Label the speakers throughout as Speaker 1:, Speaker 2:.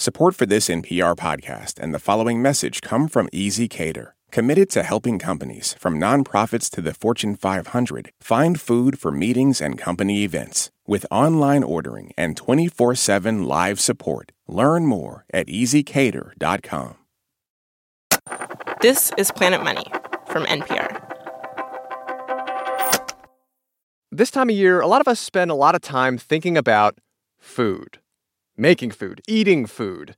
Speaker 1: Support for this NPR podcast and the following message come from ezCater, committed to helping companies, from nonprofits to the Fortune 500, find food for meetings and company events. With online ordering and 24 7 live support, learn more at ezCater.com.
Speaker 2: This is Planet Money from NPR.
Speaker 3: This time of year, a lot of us spend a lot of time thinking about food, making food, eating food,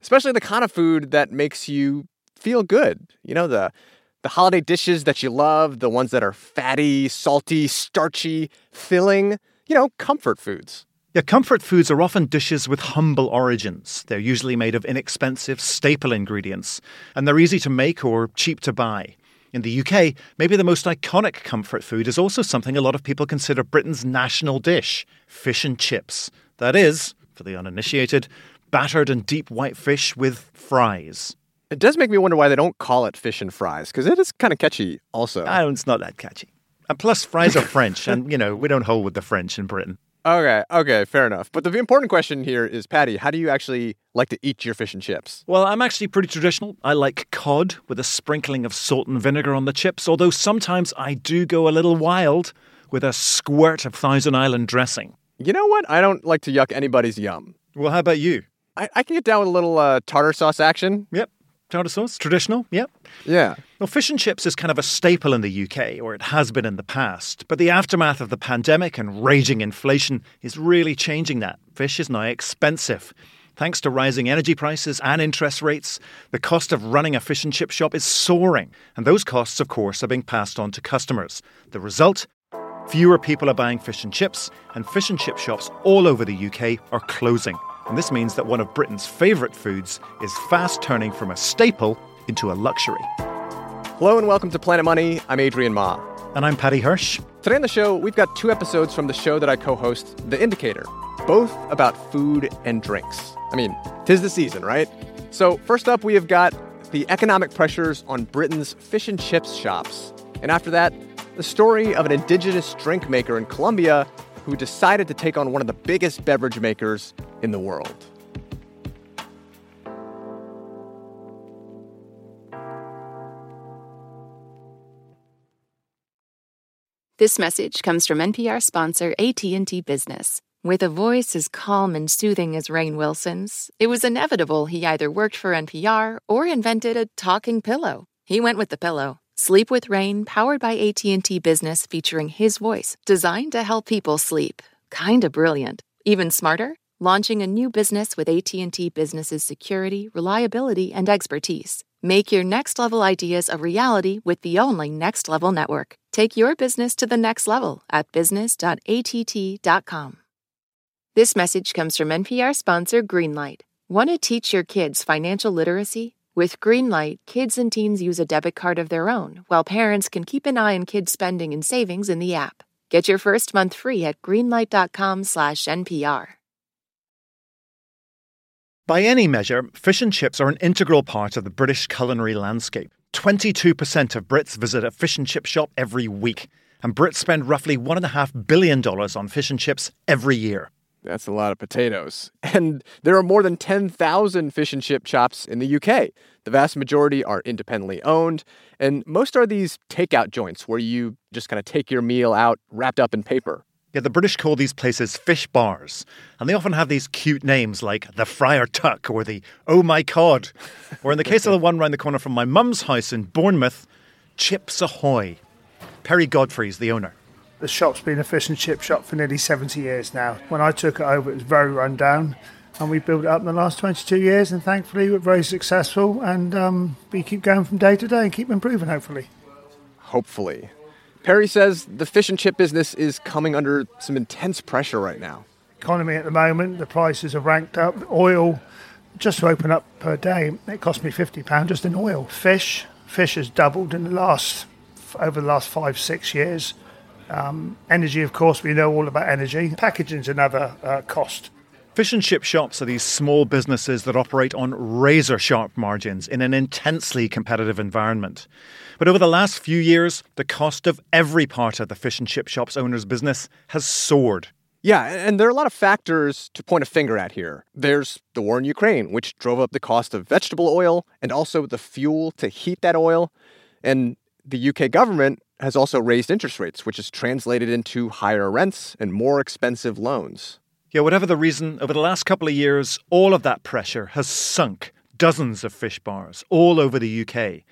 Speaker 3: especially the kind of food that makes you feel good. You know, the the holiday dishes that you love, the ones that are fatty, salty, starchy, filling, you know, comfort foods.
Speaker 4: Yeah, comfort foods are often dishes with humble origins. They're usually made of inexpensive, staple ingredients, and they're easy to make or cheap to buy. In the UK, maybe the most iconic comfort food is also something a lot of people consider Britain's national dish fish and chips. That is, for the uninitiated, battered and deep white fish with fries.
Speaker 3: It does make me wonder why they don't call it fish and fries, because it is kind of catchy also.
Speaker 4: Oh, it's not that catchy. And plus, fries are French, and, you know, we don't hold with the French in Britain.
Speaker 3: Okay, okay, fair enough. But the important question here is, Paddy, how do you actually like to eat your fish and chips?
Speaker 4: Well, I'm actually pretty traditional. I like cod with a sprinkling of salt and vinegar on the chips, although sometimes I do go a little wild with a squirt of Thousand Island dressing.
Speaker 3: You know what? I don't like to yuck anybody's yum.
Speaker 4: Well, how about you?
Speaker 3: I, I can get down with a little uh, tartar sauce action.
Speaker 4: Yep. Tartar sauce, traditional, yep.
Speaker 3: Yeah.
Speaker 4: Well, fish and chips is kind of a staple in the UK, or it has been in the past. But the aftermath of the pandemic and raging inflation is really changing that. Fish is now expensive. Thanks to rising energy prices and interest rates, the cost of running a fish and chip shop is soaring. And those costs, of course, are being passed on to customers. The result? Fewer people are buying fish and chips, and fish and chip shops all over the UK are closing. And this means that one of Britain's favourite foods is fast turning from a staple into a luxury.
Speaker 3: Hello and welcome to Planet Money. I'm Adrian Ma.
Speaker 4: And I'm Paddy Hirsch.
Speaker 3: Today on the show, we've got two episodes from the show that I co host, The Indicator, both about food and drinks. I mean, tis the season, right? So, first up, we have got the economic pressures on Britain's fish and chips shops. And after that, the story of an indigenous drink maker in Colombia who decided to take on one of the biggest beverage makers in the world.
Speaker 5: This message comes from NPR sponsor AT&T Business. With a voice as calm and soothing as Rainn Wilson's, it was inevitable he either worked for NPR or invented a talking pillow. He went with the pillow. Sleep with Rain, powered by AT&T Business, featuring his voice, designed to help people sleep. Kinda brilliant. Even smarter, launching a new business with AT&T Business's security, reliability, and expertise. Make your next level ideas a reality with the only Next Level network. Take your business to the next level at business.att.com. This message comes from NPR sponsor Greenlight. Want to teach your kids financial literacy? With Greenlight, kids and teens use a debit card of their own, while parents can keep an eye on kids' spending and savings in the app. Get your first month free at greenlight.com/npr.
Speaker 4: By any measure, fish and chips are an integral part of the British culinary landscape. 22% of Brits visit a fish and chip shop every week, and Brits spend roughly $1.5 billion on fish and chips every year.
Speaker 3: That's a lot of potatoes. And there are more than 10,000 fish and chip shops in the UK. The vast majority are independently owned, and most are these takeout joints where you just kind of take your meal out wrapped up in paper.
Speaker 4: Yeah, the British call these places fish bars, and they often have these cute names like the Friar Tuck or the Oh My Cod, or in the case of the one round the corner from my mum's house in Bournemouth, Chips Ahoy. Perry Godfrey's the owner.
Speaker 6: The shop's been a fish and chip shop for nearly 70 years now. When I took it over, it was very run down, and we built it up in the last 22 years, and thankfully we're very successful, and um, we keep going from day to day and keep improving, hopefully.
Speaker 3: Hopefully. Perry says the fish and chip business is coming under some intense pressure right now.
Speaker 6: Economy at the moment, the prices are ranked up. Oil, just to open up per day, it cost me £50 just in oil. Fish, fish has doubled in the last, over the last five, six years. Um, energy, of course, we know all about energy. Packaging is another uh, cost.
Speaker 4: Fish and chip shops are these small businesses that operate on razor sharp margins in an intensely competitive environment. But over the last few years, the cost of every part of the fish and chip shop's owner's business has soared.
Speaker 3: Yeah, and there are a lot of factors to point a finger at here. There's the war in Ukraine, which drove up the cost of vegetable oil and also the fuel to heat that oil. And the UK government has also raised interest rates, which has translated into higher rents and more expensive loans.
Speaker 4: Yeah, whatever the reason, over the last couple of years, all of that pressure has sunk dozens of fish bars all over the UK.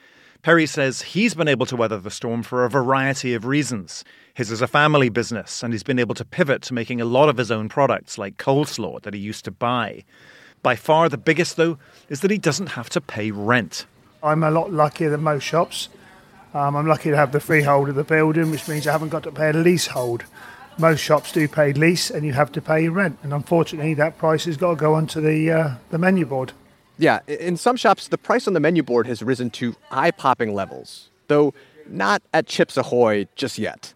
Speaker 4: Perry says he's been able to weather the storm for a variety of reasons. His is a family business, and he's been able to pivot to making a lot of his own products, like coleslaw, that he used to buy. By far the biggest, though, is that he doesn't have to pay rent.
Speaker 6: I'm a lot luckier than most shops. Um, I'm lucky to have the freehold of the building, which means I haven't got to pay a leasehold. Most shops do pay lease, and you have to pay rent. And unfortunately, that price has got to go onto the uh, the menu board.
Speaker 3: Yeah, in some shops, the price on the menu board has risen to eye popping levels, though not at Chips Ahoy just yet.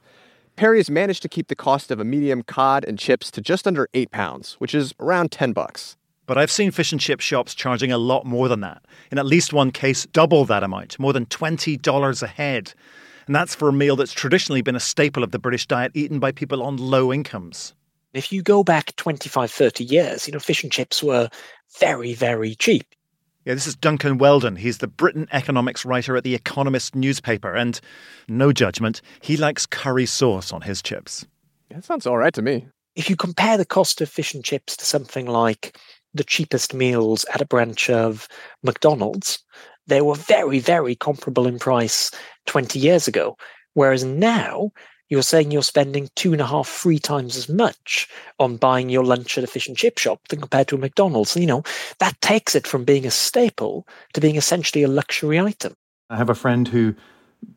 Speaker 3: Perry has managed to keep the cost of a medium cod and chips to just under eight pounds, which is around 10 bucks.
Speaker 4: But I've seen fish and chip shops charging a lot more than that. In at least one case, double that amount, more than $20 a head. And that's for a meal that's traditionally been a staple of the British diet eaten by people on low incomes.
Speaker 7: If you go back 25, 30 years, you know, fish and chips were very, very cheap.
Speaker 4: Yeah, this is Duncan Weldon. He's the Britain economics writer at The Economist newspaper. And no judgment, he likes curry sauce on his chips.
Speaker 3: That sounds all right to me.
Speaker 7: If you compare the cost of fish and chips to something like the cheapest meals at a branch of McDonald's, they were very, very comparable in price 20 years ago. Whereas now, you're saying you're spending two and a half, three times as much on buying your lunch at a fish and chip shop than compared to a McDonald's. You know, that takes it from being a staple to being essentially a luxury item.
Speaker 8: I have a friend who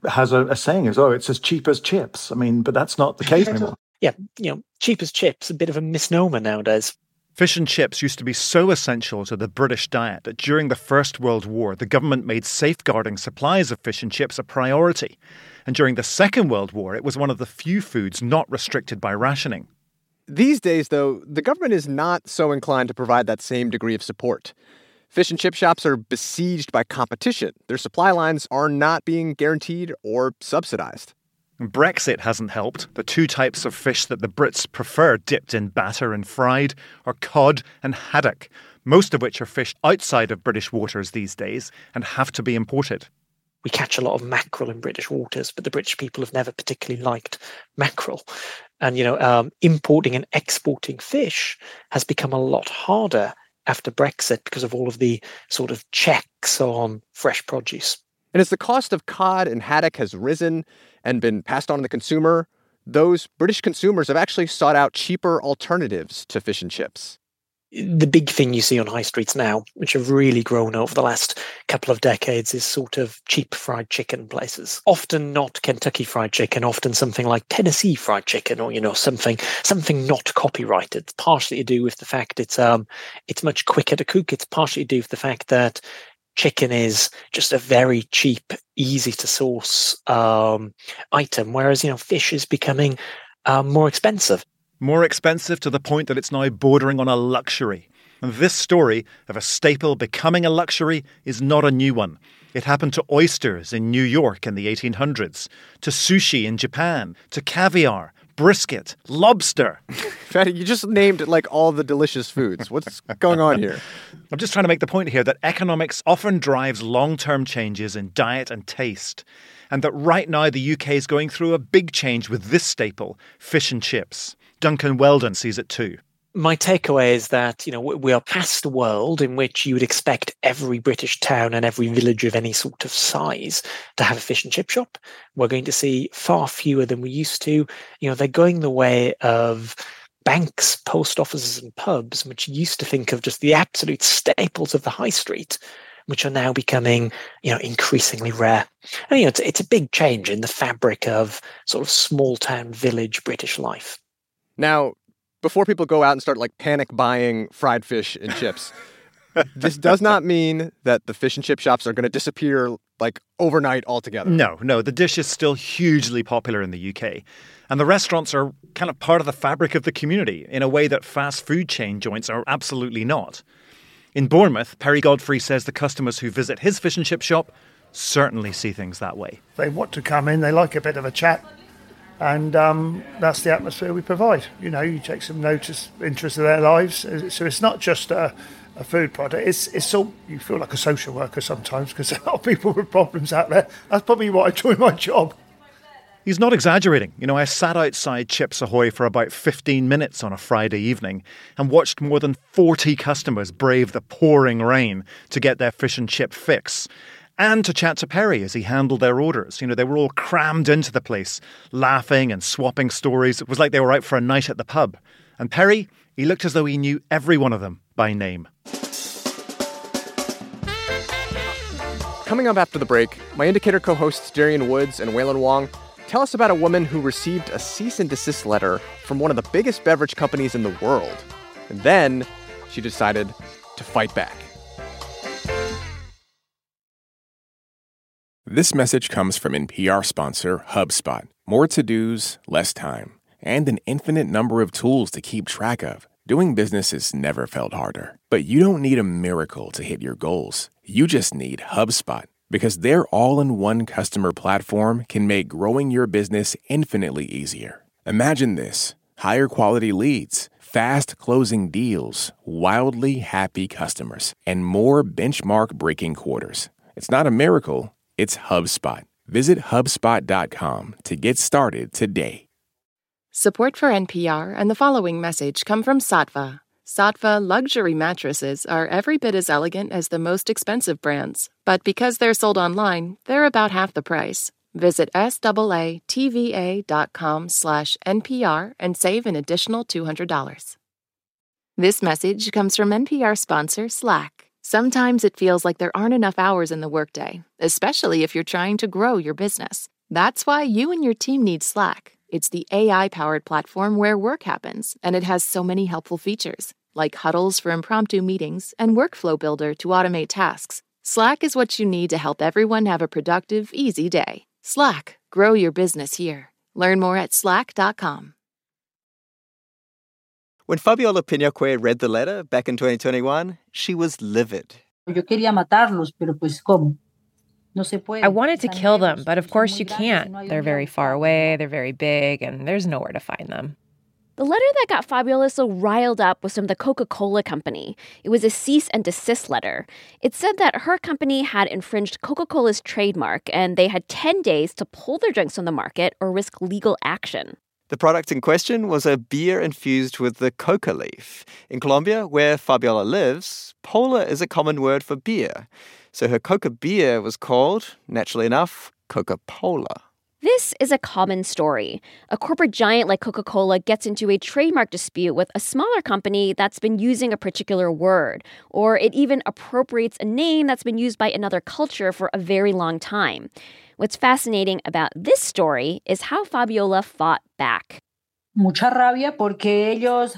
Speaker 8: has a, a saying is, oh, it's as cheap as chips. I mean, but that's not the case anymore.
Speaker 7: Yeah, you know, cheap as chips, a bit of a misnomer nowadays.
Speaker 4: Fish and chips used to be so essential to the British diet that during the First World War, the government made safeguarding supplies of fish and chips a priority. And during the Second World War, it was one of the few foods not restricted by rationing.
Speaker 3: These days, though, the government is not so inclined to provide that same degree of support. Fish and chip shops are besieged by competition. Their supply lines are not being guaranteed or subsidized.
Speaker 4: Brexit hasn't helped. The two types of fish that the Brits prefer dipped in batter and fried are cod and haddock, most of which are fished outside of British waters these days and have to be imported.
Speaker 7: We catch a lot of mackerel in British waters, but the British people have never particularly liked mackerel. And, you know, um, importing and exporting fish has become a lot harder after Brexit because of all of the sort of checks on fresh produce.
Speaker 3: And as the cost of cod and haddock has risen and been passed on to the consumer, those British consumers have actually sought out cheaper alternatives to fish and chips.
Speaker 7: The big thing you see on high streets now, which have really grown over the last couple of decades, is sort of cheap fried chicken places. Often not Kentucky fried chicken, often something like Tennessee fried chicken, or you know something something not copyrighted. Partially to do with the fact it's um it's much quicker to cook. It's partially to do with the fact that chicken is just a very cheap, easy to source um, item, whereas you know fish is becoming um, more expensive.
Speaker 4: More expensive to the point that it's now bordering on a luxury. And this story of a staple becoming a luxury is not a new one. It happened to oysters in New York in the 1800s, to sushi in Japan, to caviar, brisket, lobster.
Speaker 3: Paddy, you just named like all the delicious foods. What's going on here?
Speaker 4: I'm just trying to make the point here that economics often drives long term changes in diet and taste. And that right now the UK is going through a big change with this staple, fish and chips. Duncan Weldon sees it too
Speaker 7: my takeaway is that you know we are past a world in which you would expect every British town and every village of any sort of size to have a fish and chip shop. We're going to see far fewer than we used to. You know, they're going the way of banks, post offices, and pubs, which used to think of just the absolute staples of the high street. Which are now becoming, you know, increasingly rare. And you know, it's, it's a big change in the fabric of sort of small town village British life.
Speaker 3: Now, before people go out and start like panic buying fried fish and chips, this does not mean that the fish and chip shops are going to disappear like overnight altogether.
Speaker 4: No, no, the dish is still hugely popular in the UK. And the restaurants are kind of part of the fabric of the community in a way that fast food chain joints are absolutely not. In Bournemouth, Perry Godfrey says the customers who visit his fish and chip shop certainly see things that way.
Speaker 6: They want to come in, they like a bit of a chat, and um, that's the atmosphere we provide. You know, you take some notice, interest in their lives. So it's not just a, a food product. It's it's all you feel like a social worker sometimes because a lot of people with problems out there. That's probably why I joined my job.
Speaker 4: He's not exaggerating. You know, I sat outside Chips Ahoy for about 15 minutes on a Friday evening and watched more than 40 customers brave the pouring rain to get their fish and chip fix and to chat to Perry as he handled their orders. You know, they were all crammed into the place, laughing and swapping stories. It was like they were out for a night at the pub. And Perry, he looked as though he knew every one of them by name.
Speaker 3: Coming up after the break, my indicator co hosts Darian Woods and Wailin Wong tell us about a woman who received a cease and desist letter from one of the biggest beverage companies in the world. And then she decided to fight back.
Speaker 1: This message comes from NPR sponsor HubSpot. More to dos, less time, and an infinite number of tools to keep track of. Doing business has never felt harder. But you don't need a miracle to hit your goals. You just need HubSpot because their all in one customer platform can make growing your business infinitely easier. Imagine this higher quality leads, fast closing deals, wildly happy customers, and more benchmark breaking quarters. It's not a miracle, it's HubSpot. Visit HubSpot.com to get started today.
Speaker 5: Support for NPR and the following message come from Saatva. Saatva luxury mattresses are every bit as elegant as the most expensive brands, but because they're sold online, they're about half the price. Visit SAATVA.com slash NPR and save an additional $200. This message comes from NPR sponsor Slack. Sometimes it feels like there aren't enough hours in the workday, especially if you're trying to grow your business. That's why you and your team need Slack. It's the AI powered platform where work happens, and it has so many helpful features, like huddles for impromptu meetings and Workflow Builder to automate tasks. Slack is what you need to help everyone have a productive, easy day. Slack, grow your business here. Learn more at slack.com.
Speaker 9: When Fabiola Piñacué read the letter back in 2021, she was livid.
Speaker 10: Yo quería matarlos, pero pues ¿cómo?
Speaker 11: I wanted to kill them, but of course you can't. They're very far away, they're very big, and there's nowhere to find them.
Speaker 12: The letter that got Fabiola so riled up was from the Coca Cola Company. It was a cease and desist letter. It said that her company had infringed Coca Cola's trademark and they had 10 days to pull their drinks from the market or risk legal action.
Speaker 9: The product in question was a beer infused with the coca leaf. In Colombia, where Fabiola lives, pola is a common word for beer. So her Coca beer was called, naturally enough, Coca Pola.
Speaker 12: This is a common story. A corporate giant like Coca Cola gets into a trademark dispute with a smaller company that's been using a particular word, or it even appropriates a name that's been used by another culture for a very long time. What's fascinating about this story is how Fabiola fought back.
Speaker 10: Mucha rabia porque ellos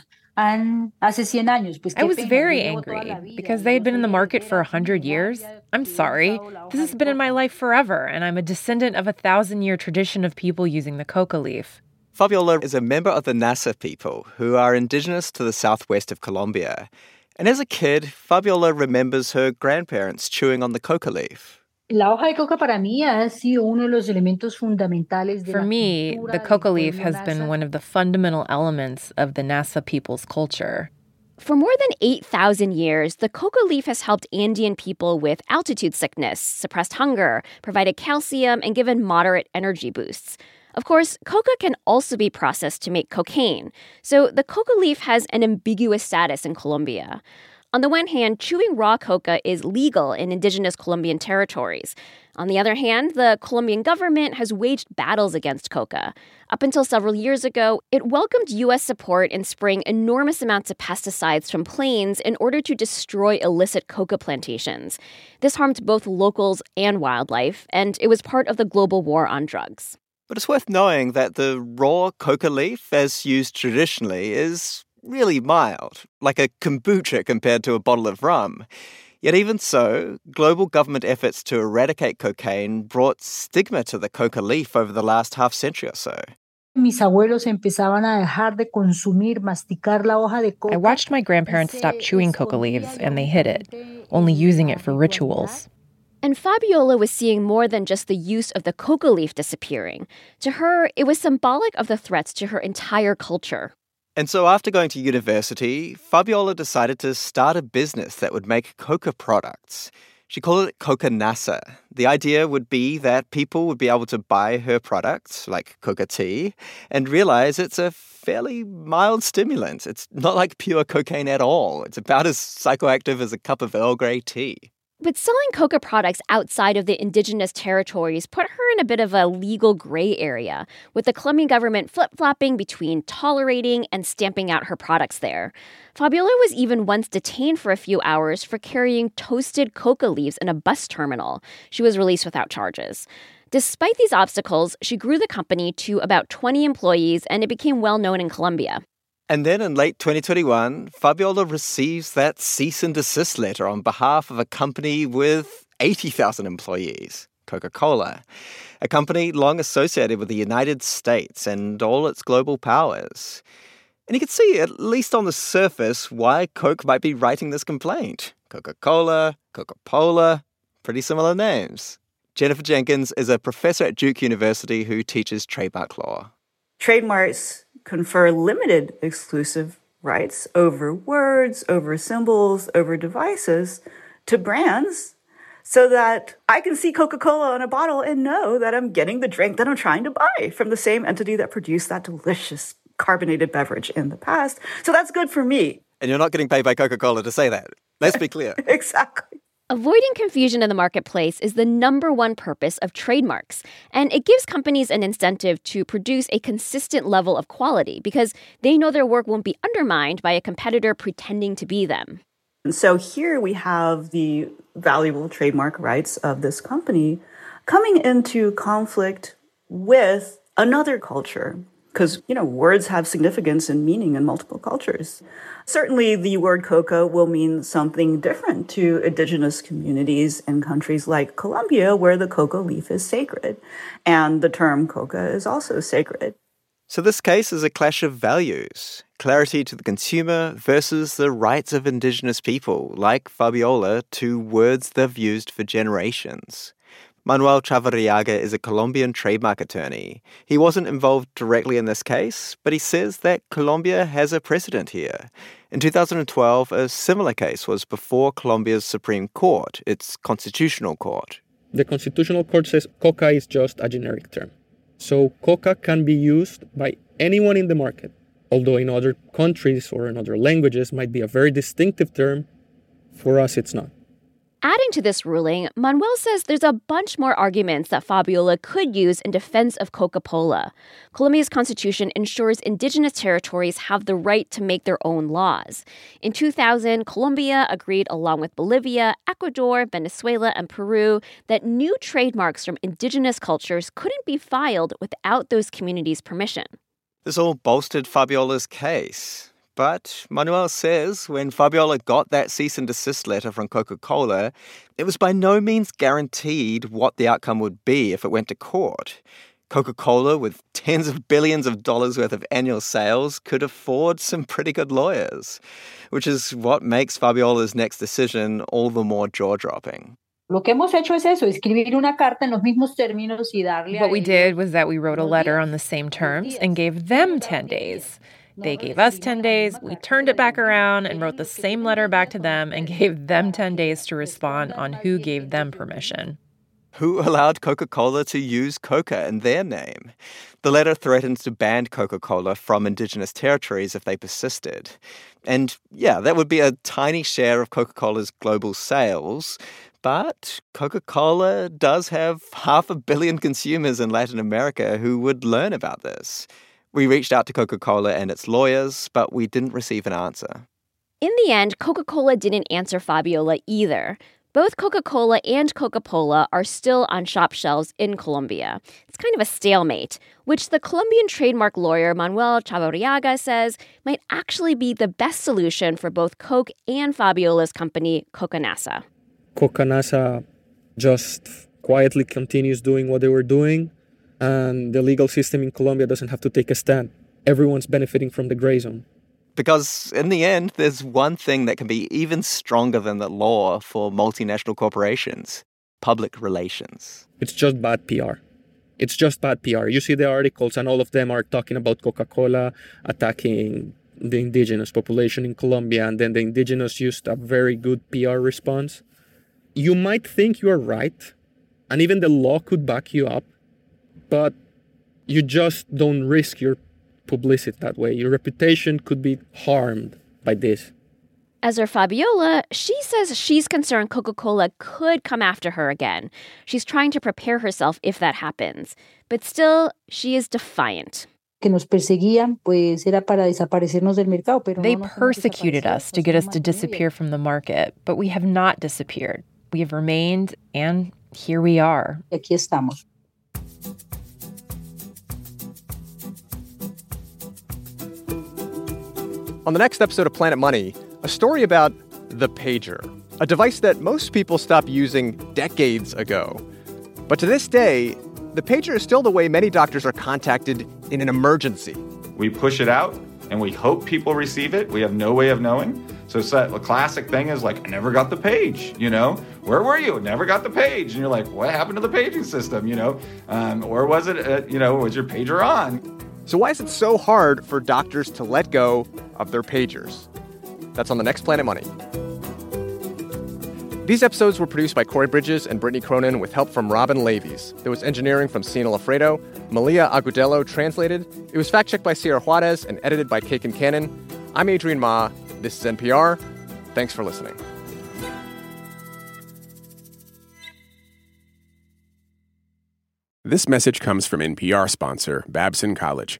Speaker 11: I was very angry because they had been in the market for a hundred years. I'm sorry. This has been in my life forever, and I'm a descendant of a thousand year tradition of people using the coca leaf.
Speaker 9: Fabiola is a member of the Nasa people who are indigenous to the southwest of Colombia. And as a kid, Fabiola remembers her grandparents chewing on the coca leaf.
Speaker 10: La hoja de coca para mí ha sido uno de los elementos fundamentales
Speaker 11: de For me, the coca leaf has been one of the fundamental elements of the Nasa people's culture.
Speaker 12: For more than 8,000 years, the coca leaf has helped Andean people with altitude sickness, suppressed hunger, provided calcium, and given moderate energy boosts. Of course, coca can also be processed to make cocaine, so the coca leaf has an ambiguous status in Colombia. On the one hand, chewing raw coca is legal in indigenous Colombian territories. On the other hand, the Colombian government has waged battles against coca. Up until several years ago, it welcomed U.S. support in spraying enormous amounts of pesticides from planes in order to destroy illicit coca plantations. This harmed both locals and wildlife, and it was part of the global war on drugs.
Speaker 9: But it's worth knowing that the raw coca leaf, as used traditionally, is really mild, like a kombucha compared to a bottle of rum. Yet, even so, global government efforts to eradicate cocaine brought stigma to the coca leaf over the last half century or so.
Speaker 10: Mis abuelos empezaban a dejar de consumir, masticar la hoja de coca.
Speaker 11: I watched my grandparents stop chewing coca leaves and they hid it, only using it for rituals.
Speaker 12: And Fabiola was seeing more than just the use of the coca leaf disappearing. To her, it was symbolic of the threats to her entire culture.
Speaker 9: And so, after going to university, Fabiola decided to start a business that would make coca products. She called it Coca Nasa. The idea would be that people would be able to buy her products, like coca tea, and realize it's a fairly mild stimulant. It's not like pure cocaine at all. It's about as psychoactive as a cup of Earl Grey tea.
Speaker 12: But selling coca products outside of the indigenous territories put her in a bit of a legal gray area, with the Colombian government flip flopping between tolerating and stamping out her products there. Fabiola was even once detained for a few hours for carrying toasted coca leaves in a bus terminal. She was released without charges. Despite these obstacles, she grew the company to about 20 employees and it became well known in Colombia.
Speaker 9: And then in late 2021, Fabiola receives that cease and desist letter on behalf of a company with 80,000 employees, Coca Cola, a company long associated with the United States and all its global powers. And you can see, at least on the surface, why Coke might be writing this complaint. Coca Pola, Coca Cola, pretty similar names. Jennifer Jenkins is a professor at Duke University who teaches trademark law.
Speaker 13: Trademarks confer limited exclusive rights over words, over symbols, over devices to brands so that I can see Coca Cola on a bottle and know that I'm getting the drink that I'm trying to buy from the same entity that produced that delicious carbonated beverage in the past. So that's good for me.
Speaker 9: And you're not getting paid by Coca Cola to say that. Let's be clear.
Speaker 13: exactly.
Speaker 12: Avoiding confusion in the marketplace is the number one purpose of trademarks, and it gives companies an incentive to produce a consistent level of quality because they know their work won't be undermined by a competitor pretending to be them.
Speaker 13: So here we have the valuable trademark rights of this company coming into conflict with another culture because you know words have significance and meaning in multiple cultures. Certainly the word coca will mean something different to indigenous communities in countries like colombia where the coca leaf is sacred and the term coca is also sacred.
Speaker 9: So this case is a clash of values clarity to the consumer versus the rights of indigenous people like fabiola to words they've used for generations Manuel Chavarriaga is a Colombian trademark attorney. He wasn't involved directly in this case, but he says that Colombia has a precedent here. In 2012, a similar case was before Colombia's Supreme Court, its constitutional court.
Speaker 14: The constitutional court says coca is just a generic term. So coca can be used by anyone in the market, although in other countries or in other languages might be a very distinctive term. For us, it's not.
Speaker 12: Adding to this ruling, Manuel says there's a bunch more arguments that Fabiola could use in defense of Coca Cola. Colombia's constitution ensures indigenous territories have the right to make their own laws. In 2000, Colombia agreed, along with Bolivia, Ecuador, Venezuela, and Peru, that new trademarks from indigenous cultures couldn't be filed without those communities' permission.
Speaker 9: This all bolstered Fabiola's case. But Manuel says when Fabiola got that cease and desist letter from Coca Cola, it was by no means guaranteed what the outcome would be if it went to court. Coca Cola, with tens of billions of dollars worth of annual sales, could afford some pretty good lawyers, which is what makes Fabiola's next decision all the more jaw dropping.
Speaker 10: Lo que hemos hecho es eso, escribir una carta en los mismos términos y darle
Speaker 11: What we did was that we wrote a letter on the same terms and gave them 10 days. They gave us 10 days. We turned it back around and wrote the same letter back to them and gave them 10 days to respond on who gave them permission.
Speaker 9: Who allowed Coca Cola to use Coca in their name? The letter threatened to ban Coca Cola from indigenous territories if they persisted. And yeah, that would be a tiny share of Coca Cola's global sales. But Coca Cola does have half a billion consumers in Latin America who would learn about this. We reached out to Coca Cola and its lawyers, but we didn't receive an answer.
Speaker 12: In the end, Coca Cola didn't answer Fabiola either. Both Coca Cola and Coca Cola are still on shop shelves in Colombia. It's kind of a stalemate, which the Colombian trademark lawyer Manuel Chavarriaga says might actually be the best solution for both Coke and Fabiola's company, Cocanasa.
Speaker 14: Cocanasa just quietly continues doing what they were doing and the legal system in Colombia doesn't have to take a stand. Everyone's benefiting from the gray zone.
Speaker 9: Because in the end, there's one thing that can be even stronger than the law for multinational corporations public relations.
Speaker 14: It's just bad PR. It's just bad PR. You see the articles, and all of them are talking about Coca Cola attacking the indigenous population in Colombia, and then the indigenous used a very good PR response. You might think you are right, and even the law could back you up, but you just don't risk your publicity that way. Your reputation could be harmed by this.
Speaker 12: As for Fabiola, she says she's concerned Coca Cola could come after her again. She's trying to prepare herself if that happens. But still, she is defiant.
Speaker 10: que nos perseguían, pues era para desaparecernos del mercado. Pero
Speaker 11: They
Speaker 10: no nos hemos
Speaker 11: persecuted us to get us to disappear from the market, but we have not disappeared. We have remained, and here we are.
Speaker 10: Aquí estamos.
Speaker 3: On the next episode of Planet Money, a story about the pager, a device that most people stopped using decades ago. But to this day, the pager is still the way many doctors are contacted in an emergency.
Speaker 15: We push it out and we hope people receive it. We have no way of knowing. So that- the classic thing is like, I never got the page, you know? Where were you? Never got the page. And you're like, what happened to the paging system, you know? Um, or was it, uh, you know, was your pager on?
Speaker 3: So, why is it so hard for doctors to let go of their pagers? That's on the next Planet Money. These episodes were produced by Corey Bridges and Brittany Cronin with help from Robin Lavies. There was engineering from Sina Loffredo. Malia Agudelo translated. It was fact checked by Sierra Juarez and edited by Kate Concannon. I'm Adrian Ma. This is NPR. Thanks for listening.
Speaker 1: This message comes from NPR sponsor Babson College.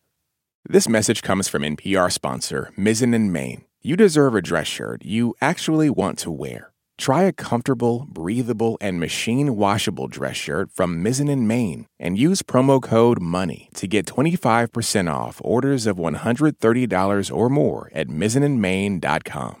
Speaker 1: This message comes from NPR sponsor Mizzen and Main. You deserve a dress shirt you actually want to wear. Try a comfortable, breathable, and machine washable dress shirt from Mizzen and Main and use promo code MONEY to get 25% off orders of $130 or more at mizzenandmain.com.